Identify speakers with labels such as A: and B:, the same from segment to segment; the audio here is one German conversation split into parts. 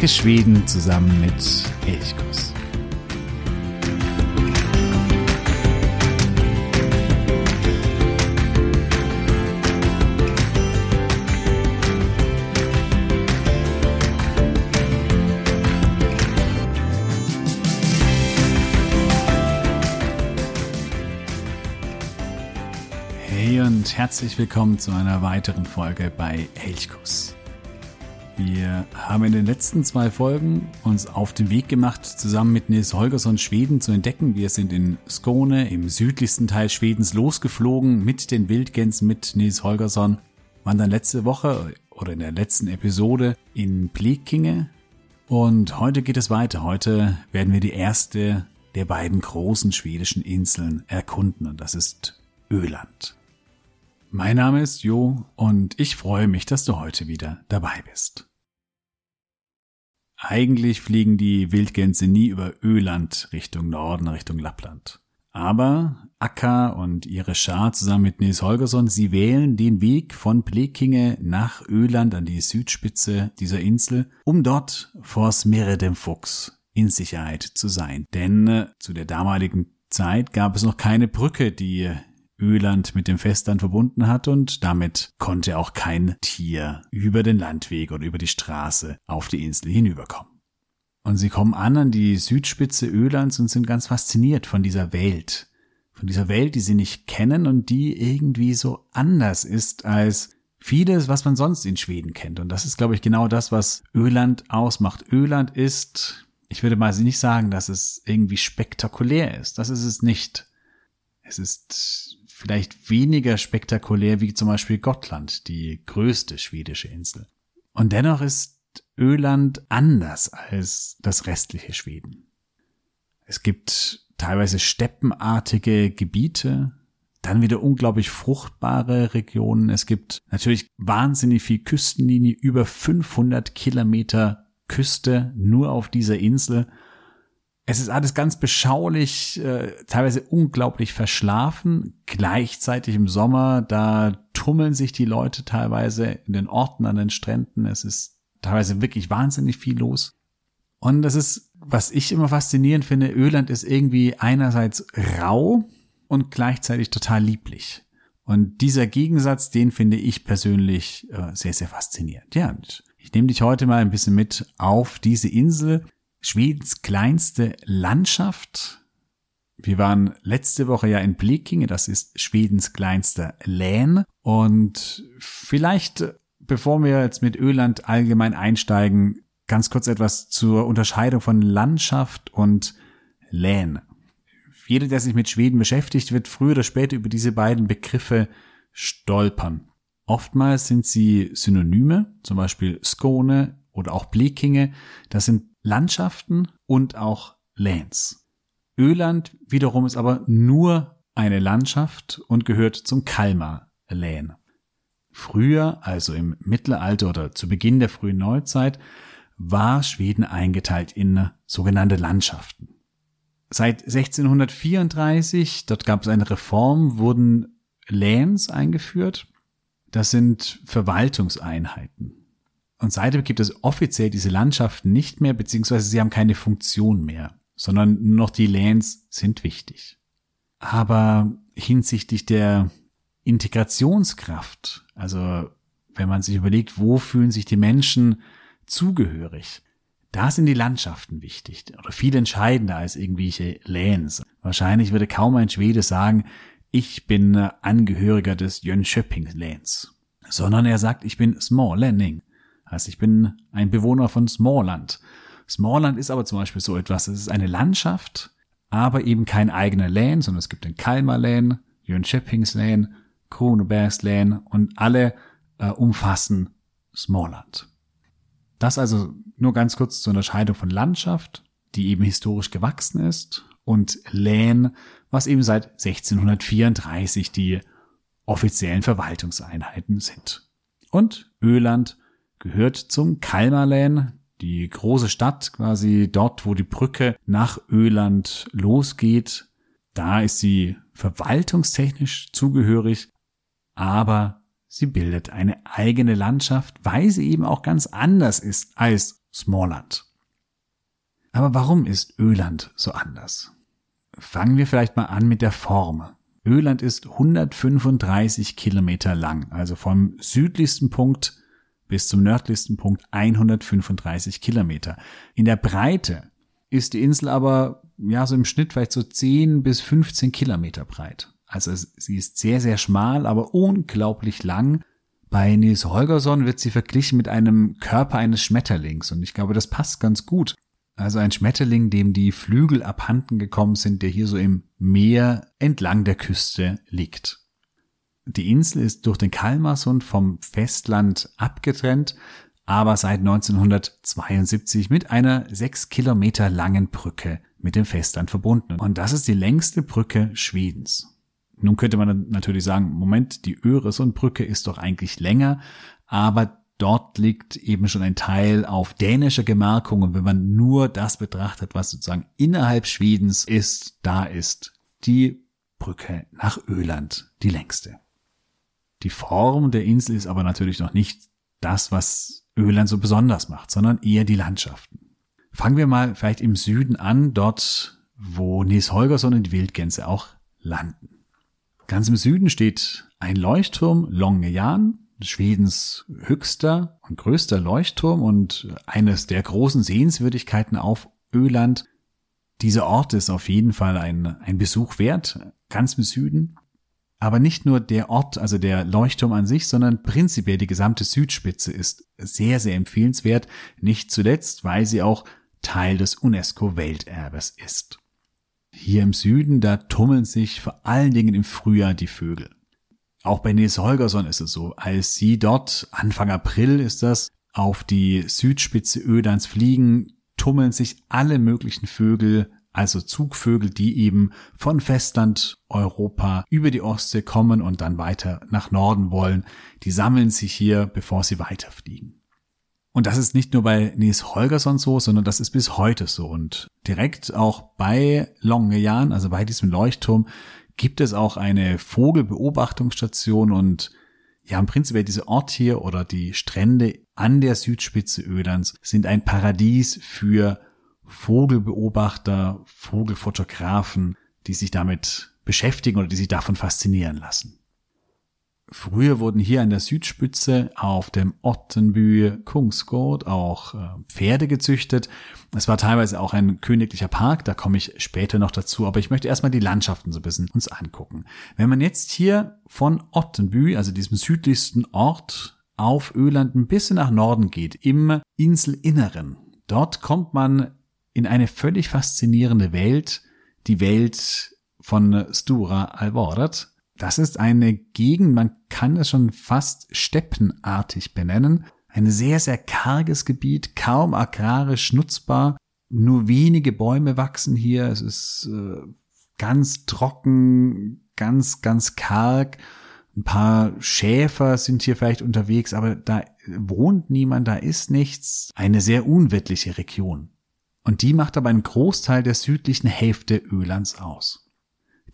A: Entdecke Schweden zusammen mit Elchkuss. Hey und herzlich willkommen zu einer weiteren Folge bei Elchkuss. Wir haben in den letzten zwei Folgen uns auf den Weg gemacht, zusammen mit Nils Holgersson Schweden zu entdecken. Wir sind in Skåne, im südlichsten Teil Schwedens, losgeflogen mit den Wildgänsen, mit Nils Holgersson. Waren dann letzte Woche oder in der letzten Episode in Blekinge. Und heute geht es weiter. Heute werden wir die erste der beiden großen schwedischen Inseln erkunden. Und das ist Öland. Mein Name ist Jo und ich freue mich, dass du heute wieder dabei bist. Eigentlich fliegen die Wildgänse nie über Öland Richtung Norden, Richtung Lappland. Aber Akka und ihre Schar zusammen mit Nils Holgersson, sie wählen den Weg von Blekinge nach Öland an die Südspitze dieser Insel, um dort vor Smirre dem Fuchs in Sicherheit zu sein. Denn äh, zu der damaligen Zeit gab es noch keine Brücke, die Öland mit dem Festland verbunden hat und damit konnte auch kein Tier über den Landweg oder über die Straße auf die Insel hinüberkommen. Und sie kommen an an die Südspitze Ölands und sind ganz fasziniert von dieser Welt, von dieser Welt, die sie nicht kennen und die irgendwie so anders ist als vieles, was man sonst in Schweden kennt. Und das ist, glaube ich, genau das, was Öland ausmacht. Öland ist, ich würde mal nicht sagen, dass es irgendwie spektakulär ist. Das ist es nicht. Es ist vielleicht weniger spektakulär wie zum Beispiel Gottland, die größte schwedische Insel. Und dennoch ist Öland anders als das restliche Schweden. Es gibt teilweise steppenartige Gebiete, dann wieder unglaublich fruchtbare Regionen. Es gibt natürlich wahnsinnig viel Küstenlinie, über 500 Kilometer Küste nur auf dieser Insel es ist alles ganz beschaulich, äh, teilweise unglaublich verschlafen. Gleichzeitig im Sommer, da tummeln sich die Leute teilweise in den Orten an den Stränden. Es ist teilweise wirklich wahnsinnig viel los. Und das ist, was ich immer faszinierend finde, Öland ist irgendwie einerseits rau und gleichzeitig total lieblich. Und dieser Gegensatz, den finde ich persönlich äh, sehr, sehr faszinierend. Ja, ich nehme dich heute mal ein bisschen mit auf diese Insel, Schwedens kleinste Landschaft. Wir waren letzte Woche ja in Blekinge, das ist Schwedens kleinster Län. Und vielleicht, bevor wir jetzt mit Öland allgemein einsteigen, ganz kurz etwas zur Unterscheidung von Landschaft und Län. Jeder, der sich mit Schweden beschäftigt, wird früher oder später über diese beiden Begriffe stolpern. Oftmals sind sie Synonyme, zum Beispiel Skåne oder auch Blekinge. Das sind Landschaften und auch Lands. Öland wiederum ist aber nur eine Landschaft und gehört zum Kalmar Län. Früher, also im Mittelalter oder zu Beginn der frühen Neuzeit, war Schweden eingeteilt in sogenannte Landschaften. Seit 1634, dort gab es eine Reform, wurden Läns eingeführt. Das sind Verwaltungseinheiten. Und seitdem gibt es offiziell diese Landschaften nicht mehr, beziehungsweise sie haben keine Funktion mehr, sondern nur noch die Lands sind wichtig. Aber hinsichtlich der Integrationskraft, also wenn man sich überlegt, wo fühlen sich die Menschen zugehörig, da sind die Landschaften wichtig oder viel entscheidender als irgendwelche Lands. Wahrscheinlich würde kaum ein Schwede sagen, ich bin Angehöriger des Jönköpings-Läns, sondern er sagt, ich bin Small Landing. Heißt, ich bin ein Bewohner von Smallland. Smallland ist aber zum Beispiel so etwas, es ist eine Landschaft, aber eben kein eigener Län, sondern es gibt den Kalmar Län, Jönköpings Län, Kronobergs Län und alle äh, umfassen Smallland. Das also nur ganz kurz zur Unterscheidung von Landschaft, die eben historisch gewachsen ist, und Län, was eben seit 1634 die offiziellen Verwaltungseinheiten sind. Und Öland gehört zum Kalmarlän, die große Stadt quasi dort, wo die Brücke nach Öland losgeht. Da ist sie verwaltungstechnisch zugehörig, aber sie bildet eine eigene Landschaft, weil sie eben auch ganz anders ist als Smallland. Aber warum ist Öland so anders? Fangen wir vielleicht mal an mit der Form. Öland ist 135 Kilometer lang, also vom südlichsten Punkt bis zum nördlichsten Punkt 135 Kilometer. In der Breite ist die Insel aber ja so im Schnitt vielleicht so 10 bis 15 Kilometer breit. Also sie ist sehr, sehr schmal, aber unglaublich lang. Bei Nils Holgersson wird sie verglichen mit einem Körper eines Schmetterlings und ich glaube, das passt ganz gut. Also ein Schmetterling, dem die Flügel abhanden gekommen sind, der hier so im Meer entlang der Küste liegt. Die Insel ist durch den Kalmarsund vom Festland abgetrennt, aber seit 1972 mit einer sechs Kilometer langen Brücke mit dem Festland verbunden. Und das ist die längste Brücke Schwedens. Nun könnte man natürlich sagen, Moment, die Öresundbrücke ist doch eigentlich länger, aber Dort liegt eben schon ein Teil auf dänischer Gemarkung und wenn man nur das betrachtet, was sozusagen innerhalb Schwedens ist, da ist die Brücke nach Öland die längste. Die Form der Insel ist aber natürlich noch nicht das, was Öland so besonders macht, sondern eher die Landschaften. Fangen wir mal vielleicht im Süden an, dort, wo Nils Holgersson und die Wildgänse auch landen. Ganz im Süden steht ein Leuchtturm, Longejan, Schwedens höchster und größter Leuchtturm und eines der großen Sehenswürdigkeiten auf Öland. Dieser Ort ist auf jeden Fall ein, ein Besuch wert, ganz im Süden. Aber nicht nur der Ort, also der Leuchtturm an sich, sondern prinzipiell die gesamte Südspitze ist sehr, sehr empfehlenswert. Nicht zuletzt, weil sie auch Teil des UNESCO-Welterbes ist. Hier im Süden, da tummeln sich vor allen Dingen im Frühjahr die Vögel. Auch bei Nils Holgersson ist es so, als sie dort, Anfang April ist das, auf die Südspitze Ölands fliegen, tummeln sich alle möglichen Vögel, also Zugvögel, die eben von Festland Europa über die Ostsee kommen und dann weiter nach Norden wollen. Die sammeln sich hier, bevor sie weiterfliegen. Und das ist nicht nur bei Nils Holgersson so, sondern das ist bis heute so. Und direkt auch bei Longejan, also bei diesem Leuchtturm, gibt es auch eine Vogelbeobachtungsstation und ja, im Prinzip dieser Ort hier oder die Strände an der Südspitze Ölands sind ein Paradies für Vogelbeobachter, Vogelfotografen, die sich damit beschäftigen oder die sich davon faszinieren lassen. Früher wurden hier an der Südspitze auf dem Ottenbü Kungsgård auch äh, Pferde gezüchtet. Es war teilweise auch ein königlicher Park, da komme ich später noch dazu, aber ich möchte erstmal die Landschaften so ein bisschen uns angucken. Wenn man jetzt hier von Ottenbü, also diesem südlichsten Ort auf Öland ein bisschen nach Norden geht, im Inselinneren, dort kommt man in eine völlig faszinierende Welt, die Welt von Stura Alvorad. Das ist eine Gegend, man kann es schon fast steppenartig benennen. Ein sehr, sehr karges Gebiet, kaum agrarisch nutzbar. Nur wenige Bäume wachsen hier. Es ist äh, ganz trocken, ganz, ganz karg. Ein paar Schäfer sind hier vielleicht unterwegs, aber da wohnt niemand, da ist nichts. Eine sehr unwirtliche Region. Und die macht aber einen Großteil der südlichen Hälfte Ölands aus.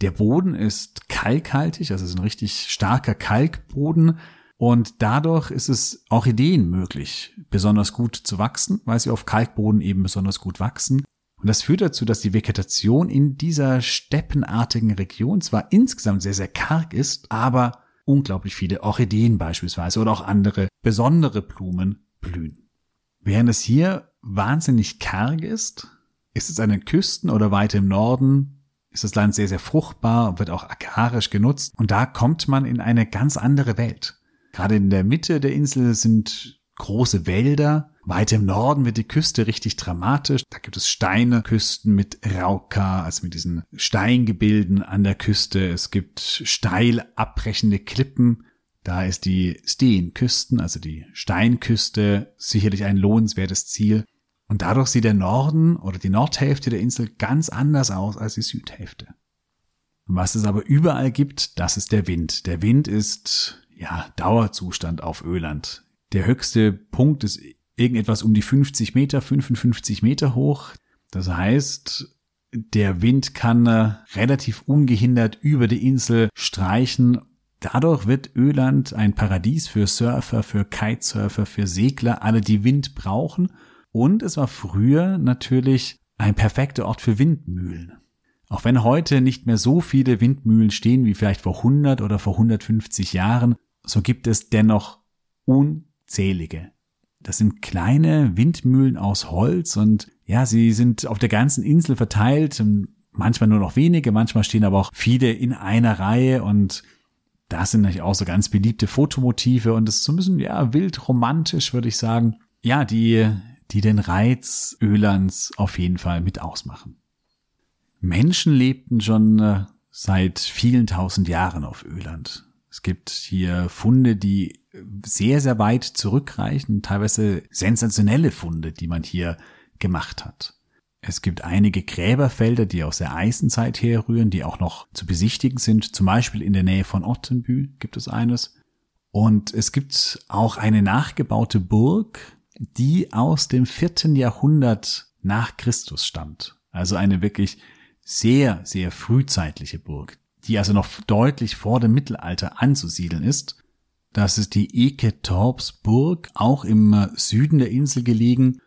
A: Der Boden ist kalkhaltig, also ist ein richtig starker Kalkboden. Und dadurch ist es Orchideen möglich, besonders gut zu wachsen, weil sie auf Kalkboden eben besonders gut wachsen. Und das führt dazu, dass die Vegetation in dieser steppenartigen Region zwar insgesamt sehr, sehr karg ist, aber unglaublich viele Orchideen beispielsweise oder auch andere besondere Blumen blühen. Während es hier wahnsinnig karg ist, ist es an den Küsten oder weiter im Norden ist das Land sehr, sehr fruchtbar und wird auch agrarisch genutzt. Und da kommt man in eine ganz andere Welt. Gerade in der Mitte der Insel sind große Wälder. Weiter im Norden wird die Küste richtig dramatisch. Da gibt es Steineküsten mit Rauka, also mit diesen Steingebilden an der Küste. Es gibt steil abbrechende Klippen. Da ist die Steenküsten, also die Steinküste, sicherlich ein lohnenswertes Ziel. Und dadurch sieht der Norden oder die Nordhälfte der Insel ganz anders aus als die Südhälfte. Was es aber überall gibt, das ist der Wind. Der Wind ist, ja, Dauerzustand auf Öland. Der höchste Punkt ist irgendetwas um die 50 Meter, 55 Meter hoch. Das heißt, der Wind kann äh, relativ ungehindert über die Insel streichen. Dadurch wird Öland ein Paradies für Surfer, für Kitesurfer, für Segler, alle die Wind brauchen Und es war früher natürlich ein perfekter Ort für Windmühlen. Auch wenn heute nicht mehr so viele Windmühlen stehen wie vielleicht vor 100 oder vor 150 Jahren, so gibt es dennoch unzählige. Das sind kleine Windmühlen aus Holz und ja, sie sind auf der ganzen Insel verteilt, manchmal nur noch wenige, manchmal stehen aber auch viele in einer Reihe und das sind natürlich auch so ganz beliebte Fotomotive und es ist so ein bisschen, ja, wild romantisch, würde ich sagen. Ja, die, die den Reiz Ölands auf jeden Fall mit ausmachen. Menschen lebten schon äh, seit vielen tausend Jahren auf Öland. Es gibt hier Funde, die sehr, sehr weit zurückreichen, teilweise sensationelle Funde, die man hier gemacht hat. Es gibt einige Gräberfelder, die aus der Eisenzeit herrühren, die auch noch zu besichtigen sind. Zum Beispiel in der Nähe von Ottenbü gibt es eines. Und es gibt auch eine nachgebaute Burg, die aus dem vierten Jahrhundert nach Christus stammt. Also eine wirklich sehr, sehr frühzeitliche Burg, die also noch deutlich vor dem Mittelalter anzusiedeln ist. Das ist die Eketorpsburg, auch im Süden der Insel gelegen.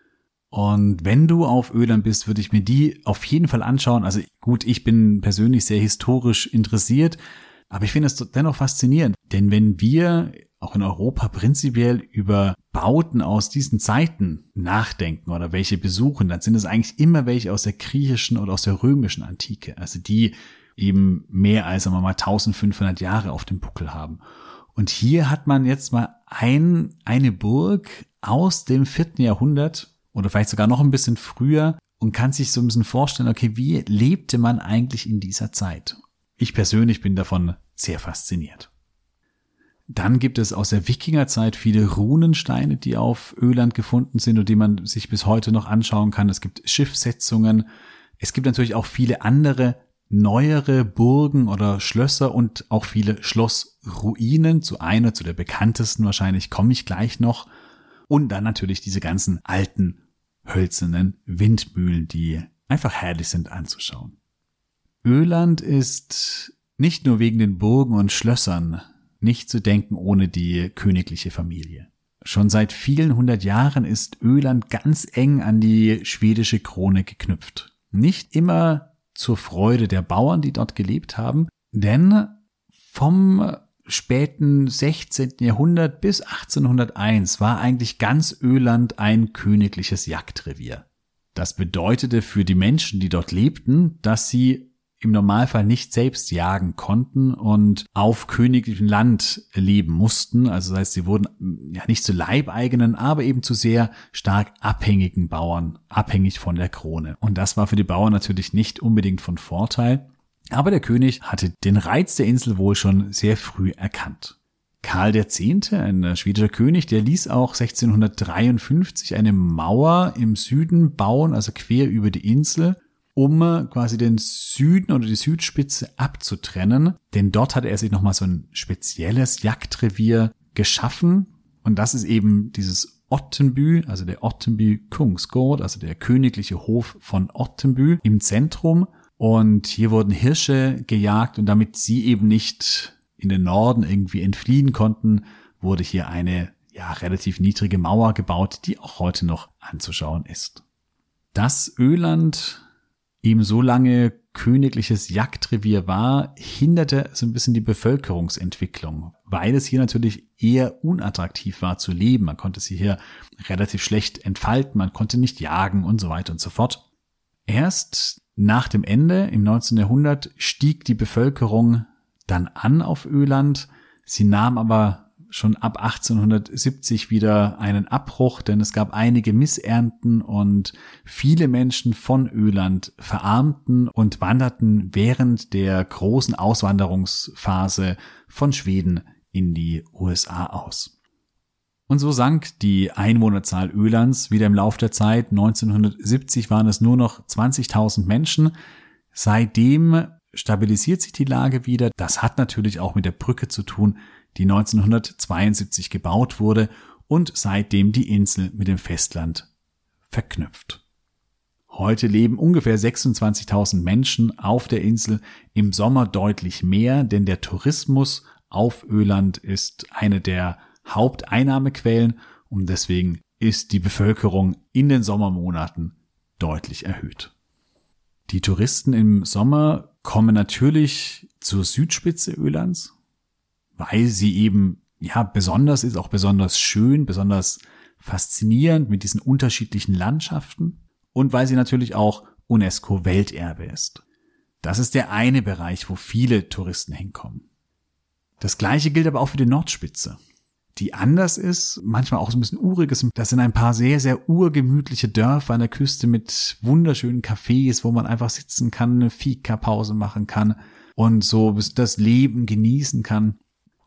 A: Und wenn du auf Öland bist, würde ich mir die auf jeden Fall anschauen. Also gut, ich bin persönlich sehr historisch interessiert, aber ich finde es dennoch faszinierend. Denn wenn wir auch in Europa prinzipiell über Bauten aus diesen Zeiten nachdenken oder welche besuchen, dann sind es eigentlich immer welche aus der griechischen oder aus der römischen Antike. Also die eben mehr als, sagen wir mal, 1500 Jahre auf dem Buckel haben. Und hier hat man jetzt mal ein, eine Burg aus dem vierten Jahrhundert oder vielleicht sogar noch ein bisschen früher und kann sich so ein bisschen vorstellen, okay, wie lebte man eigentlich in dieser Zeit? Ich persönlich bin davon sehr fasziniert. Dann gibt es aus der Wikingerzeit viele Runensteine, die auf Öland gefunden sind und die man sich bis heute noch anschauen kann. Es gibt Schiffsetzungen. Es gibt natürlich auch viele andere neuere Burgen oder Schlösser und auch viele Schlossruinen. Zu einer, zu der bekanntesten wahrscheinlich komme ich gleich noch. Und dann natürlich diese ganzen alten hölzernen Windmühlen, die einfach herrlich sind anzuschauen. Öland ist nicht nur wegen den Burgen und Schlössern nicht zu denken ohne die königliche Familie. Schon seit vielen hundert Jahren ist Öland ganz eng an die schwedische Krone geknüpft. Nicht immer zur Freude der Bauern, die dort gelebt haben, denn vom späten 16. Jahrhundert bis 1801 war eigentlich ganz Öland ein königliches Jagdrevier. Das bedeutete für die Menschen, die dort lebten, dass sie im Normalfall nicht selbst jagen konnten und auf königlichem Land leben mussten. Also das heißt, sie wurden ja nicht zu Leibeigenen, aber eben zu sehr stark abhängigen Bauern, abhängig von der Krone. Und das war für die Bauern natürlich nicht unbedingt von Vorteil. Aber der König hatte den Reiz der Insel wohl schon sehr früh erkannt. Karl X., ein schwedischer König, der ließ auch 1653 eine Mauer im Süden bauen, also quer über die Insel, um quasi den Süden oder die Südspitze abzutrennen. Denn dort hatte er sich nochmal so ein spezielles Jagdrevier geschaffen. Und das ist eben dieses Ottenbü, also der Ottenbü Kungsgård, also der königliche Hof von Ottenbü im Zentrum. Und hier wurden Hirsche gejagt und damit sie eben nicht in den Norden irgendwie entfliehen konnten, wurde hier eine ja relativ niedrige Mauer gebaut, die auch heute noch anzuschauen ist. Das Öland ihm so lange königliches Jagdrevier war, hinderte so ein bisschen die Bevölkerungsentwicklung, weil es hier natürlich eher unattraktiv war zu leben. Man konnte sie hier relativ schlecht entfalten, man konnte nicht jagen und so weiter und so fort. Erst nach dem Ende im 19. Jahrhundert stieg die Bevölkerung dann an auf Öland. Sie nahm aber schon ab 1870 wieder einen Abbruch, denn es gab einige Missernten und viele Menschen von Öland verarmten und wanderten während der großen Auswanderungsphase von Schweden in die USA aus. Und so sank die Einwohnerzahl Ölands wieder im Lauf der Zeit. 1970 waren es nur noch 20.000 Menschen. Seitdem stabilisiert sich die Lage wieder. Das hat natürlich auch mit der Brücke zu tun, die 1972 gebaut wurde und seitdem die Insel mit dem Festland verknüpft. Heute leben ungefähr 26.000 Menschen auf der Insel, im Sommer deutlich mehr, denn der Tourismus auf Öland ist eine der Haupteinnahmequellen und deswegen ist die Bevölkerung in den Sommermonaten deutlich erhöht. Die Touristen im Sommer kommen natürlich zur Südspitze Ölands, weil sie eben ja besonders ist, auch besonders schön, besonders faszinierend mit diesen unterschiedlichen Landschaften und weil sie natürlich auch UNESCO Welterbe ist. Das ist der eine Bereich, wo viele Touristen hinkommen. Das gleiche gilt aber auch für die Nordspitze, die anders ist, manchmal auch so ein bisschen uriges. Das sind ein paar sehr, sehr urgemütliche Dörfer an der Küste mit wunderschönen Cafés, wo man einfach sitzen kann, eine Fika-Pause machen kann und so das Leben genießen kann.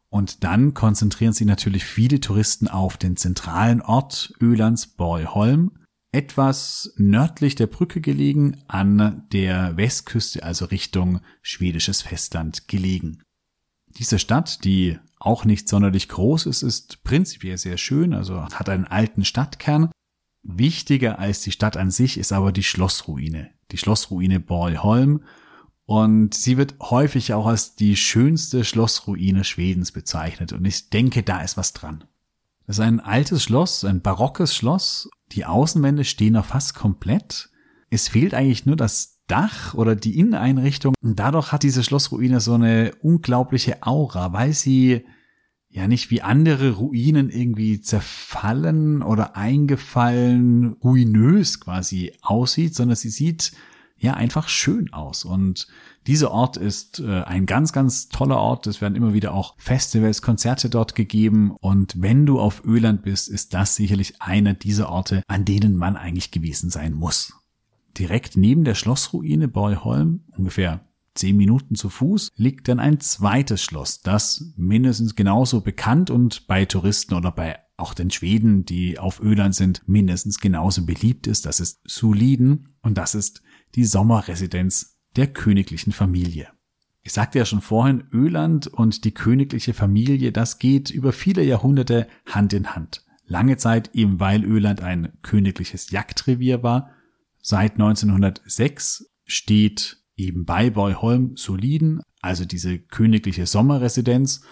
A: Und dann konzentrieren sich natürlich viele Touristen auf den zentralen Ort Ölands Borgholm, etwas nördlich der Brücke gelegen, an der Westküste, also Richtung schwedisches Festland gelegen. Diese Stadt, die auch nicht sonderlich groß ist, ist prinzipiell sehr schön, also hat einen alten Stadtkern. Wichtiger als die Stadt an sich ist aber die Schlossruine, die Schlossruine Borgholm, und sie wird häufig auch als die schönste Schlossruine Schwedens bezeichnet. Und ich denke, da ist was dran. Das ist ein altes Schloss, ein barockes Schloss. Die Außenwände stehen noch fast komplett. Es fehlt eigentlich nur das Dach oder die Inneneinrichtung. Und dadurch hat diese Schlossruine so eine unglaubliche Aura, weil sie ja nicht wie andere Ruinen irgendwie zerfallen oder eingefallen, ruinös quasi aussieht, sondern sie sieht ja einfach schön aus. Und dieser Ort ist äh, ein ganz, ganz toller Ort. Es werden immer wieder auch Festivals, Konzerte dort gegeben. Und wenn du auf Öland bist, ist das sicherlich einer dieser Orte, an denen man eigentlich gewesen sein muss. Direkt neben der Schlossruine Borgholm, ungefähr zehn Minuten zu Fuß, liegt dann ein zweites Schloss, das mindestens genauso bekannt und bei Touristen oder bei auch den Schweden, die auf Öland sind, mindestens genauso beliebt ist. Das ist Suliden und das ist die Sommerresidenz der königlichen Familie. Ich sagte ja schon vorhin, Öland und die königliche Familie, das geht über viele Jahrhunderte Hand in Hand. Lange Zeit eben weil Öland ein königliches Jagdrevier war. Seit 1906 steht eben bei Borgholm Soliden, also diese königliche Sommerresidenz.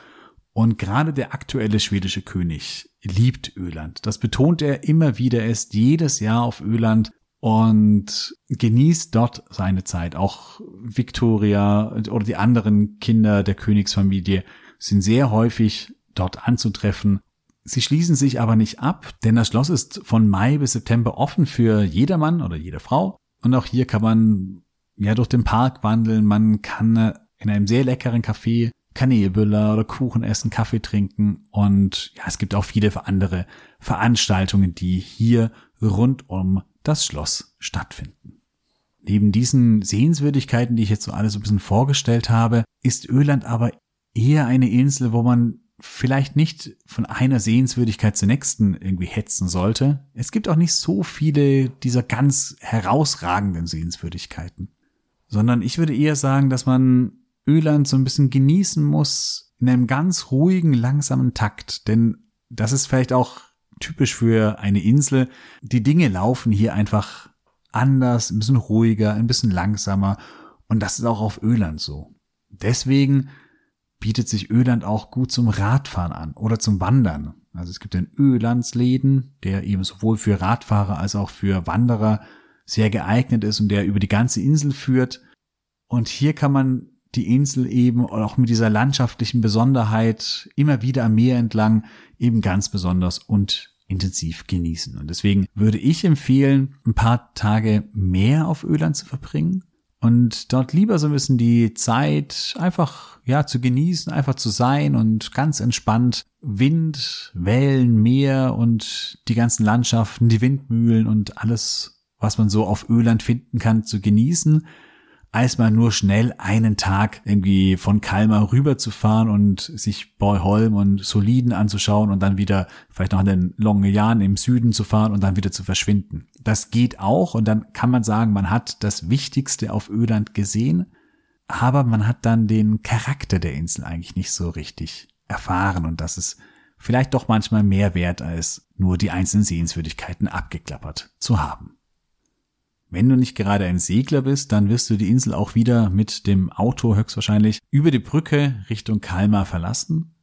A: Und gerade der aktuelle schwedische König liebt Öland. Das betont er immer wieder. Er ist jedes Jahr auf Öland und genießt dort seine Zeit. Auch Victoria oder die anderen Kinder der Königsfamilie sind sehr häufig dort anzutreffen. Sie schließen sich aber nicht ab, denn das Schloss ist von Mai bis September offen für jedermann oder jede Frau. Und auch hier kann man ja durch den Park wandeln. Man kann in einem sehr leckeren Café Kanelbüller oder Kuchen essen, Kaffee trinken und ja, es gibt auch viele andere Veranstaltungen, die hier rund um das Schloss stattfinden. Neben diesen Sehenswürdigkeiten, die ich jetzt so alle so ein bisschen vorgestellt habe, ist Öland aber eher eine Insel, wo man vielleicht nicht von einer Sehenswürdigkeit zur nächsten irgendwie hetzen sollte. Es gibt auch nicht so viele dieser ganz herausragenden Sehenswürdigkeiten, sondern ich würde eher sagen, dass man Öland so ein bisschen genießen muss in einem ganz ruhigen, langsamen Takt, denn das ist vielleicht auch typisch für eine Insel. Die Dinge laufen hier einfach anders, ein bisschen ruhiger, ein bisschen langsamer. Und das ist auch auf Öland so. Deswegen bietet sich Öland auch gut zum Radfahren an oder zum Wandern. Also es gibt den Ölandsläden, der eben sowohl für Radfahrer als auch für Wanderer sehr geeignet ist und der über die ganze Insel führt. Und hier kann man die Insel eben auch mit dieser landschaftlichen Besonderheit immer wieder am Meer entlang eben ganz besonders und intensiv genießen. Und deswegen würde ich empfehlen, ein paar Tage mehr auf Öland zu verbringen und dort lieber so ein bisschen die Zeit einfach, ja, zu genießen, einfach zu sein und ganz entspannt Wind, Wellen, Meer und die ganzen Landschaften, die Windmühlen und alles, was man so auf Öland finden kann, zu genießen als mal nur schnell einen Tag irgendwie von Kalmar rüberzufahren und sich Bornholm und Soliden anzuschauen und dann wieder vielleicht noch in den langen Jahren im Süden zu fahren und dann wieder zu verschwinden. Das geht auch und dann kann man sagen, man hat das Wichtigste auf Öland gesehen, aber man hat dann den Charakter der Insel eigentlich nicht so richtig erfahren und das ist vielleicht doch manchmal mehr wert als nur die einzelnen Sehenswürdigkeiten abgeklappert zu haben. Wenn du nicht gerade ein Segler bist, dann wirst du die Insel auch wieder mit dem Auto höchstwahrscheinlich über die Brücke Richtung Kalmar verlassen.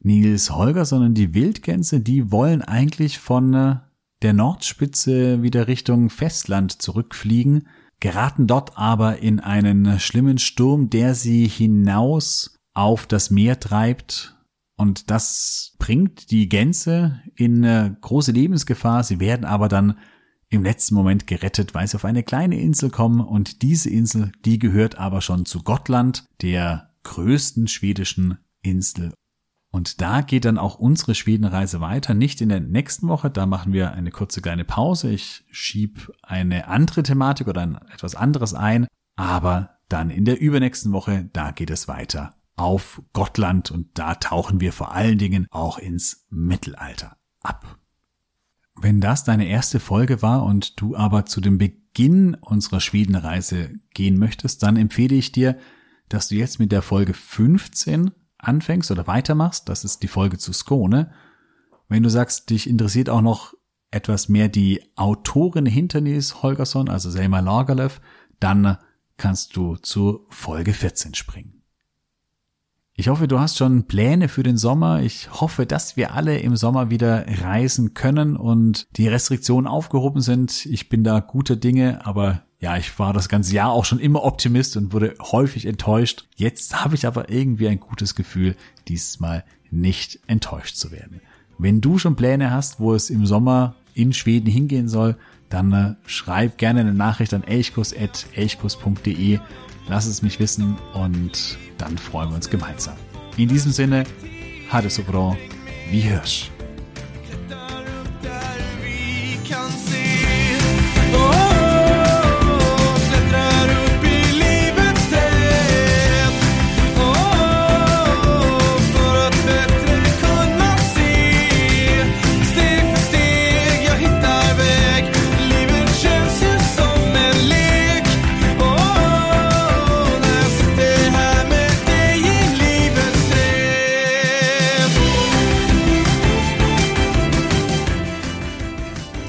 A: Nils Holger, sondern die Wildgänse, die wollen eigentlich von äh, der Nordspitze wieder Richtung Festland zurückfliegen, geraten dort aber in einen schlimmen Sturm, der sie hinaus auf das Meer treibt und das bringt die Gänse in große Lebensgefahr. Sie werden aber dann im letzten Moment gerettet, weil sie auf eine kleine Insel kommen und diese Insel, die gehört aber schon zu Gottland, der größten schwedischen Insel. Und da geht dann auch unsere Schwedenreise weiter, nicht in der nächsten Woche, da machen wir eine kurze kleine Pause. Ich schieb eine andere Thematik oder ein, etwas anderes ein, aber dann in der übernächsten Woche, da geht es weiter auf Gottland und da tauchen wir vor allen Dingen auch ins Mittelalter ab. Wenn das deine erste Folge war und du aber zu dem Beginn unserer Schwedenreise gehen möchtest, dann empfehle ich dir, dass du jetzt mit der Folge 15 anfängst oder weitermachst. Das ist die Folge zu Skone. Wenn du sagst, dich interessiert auch noch etwas mehr die Autorin hinter Nils Holgersson, also Selma Lagerlöf, dann kannst du zu Folge 14 springen. Ich hoffe, du hast schon Pläne für den Sommer. Ich hoffe, dass wir alle im Sommer wieder reisen können und die Restriktionen aufgehoben sind. Ich bin da guter Dinge, aber ja, ich war das ganze Jahr auch schon immer Optimist und wurde häufig enttäuscht. Jetzt habe ich aber irgendwie ein gutes Gefühl, diesmal nicht enttäuscht zu werden. Wenn du schon Pläne hast, wo es im Sommer in Schweden hingehen soll, dann äh, schreib gerne eine Nachricht an elchkurs.elchkurs.de Lass es mich wissen und dann freuen wir uns gemeinsam. In diesem Sinne, ha so bra, wie Hirsch.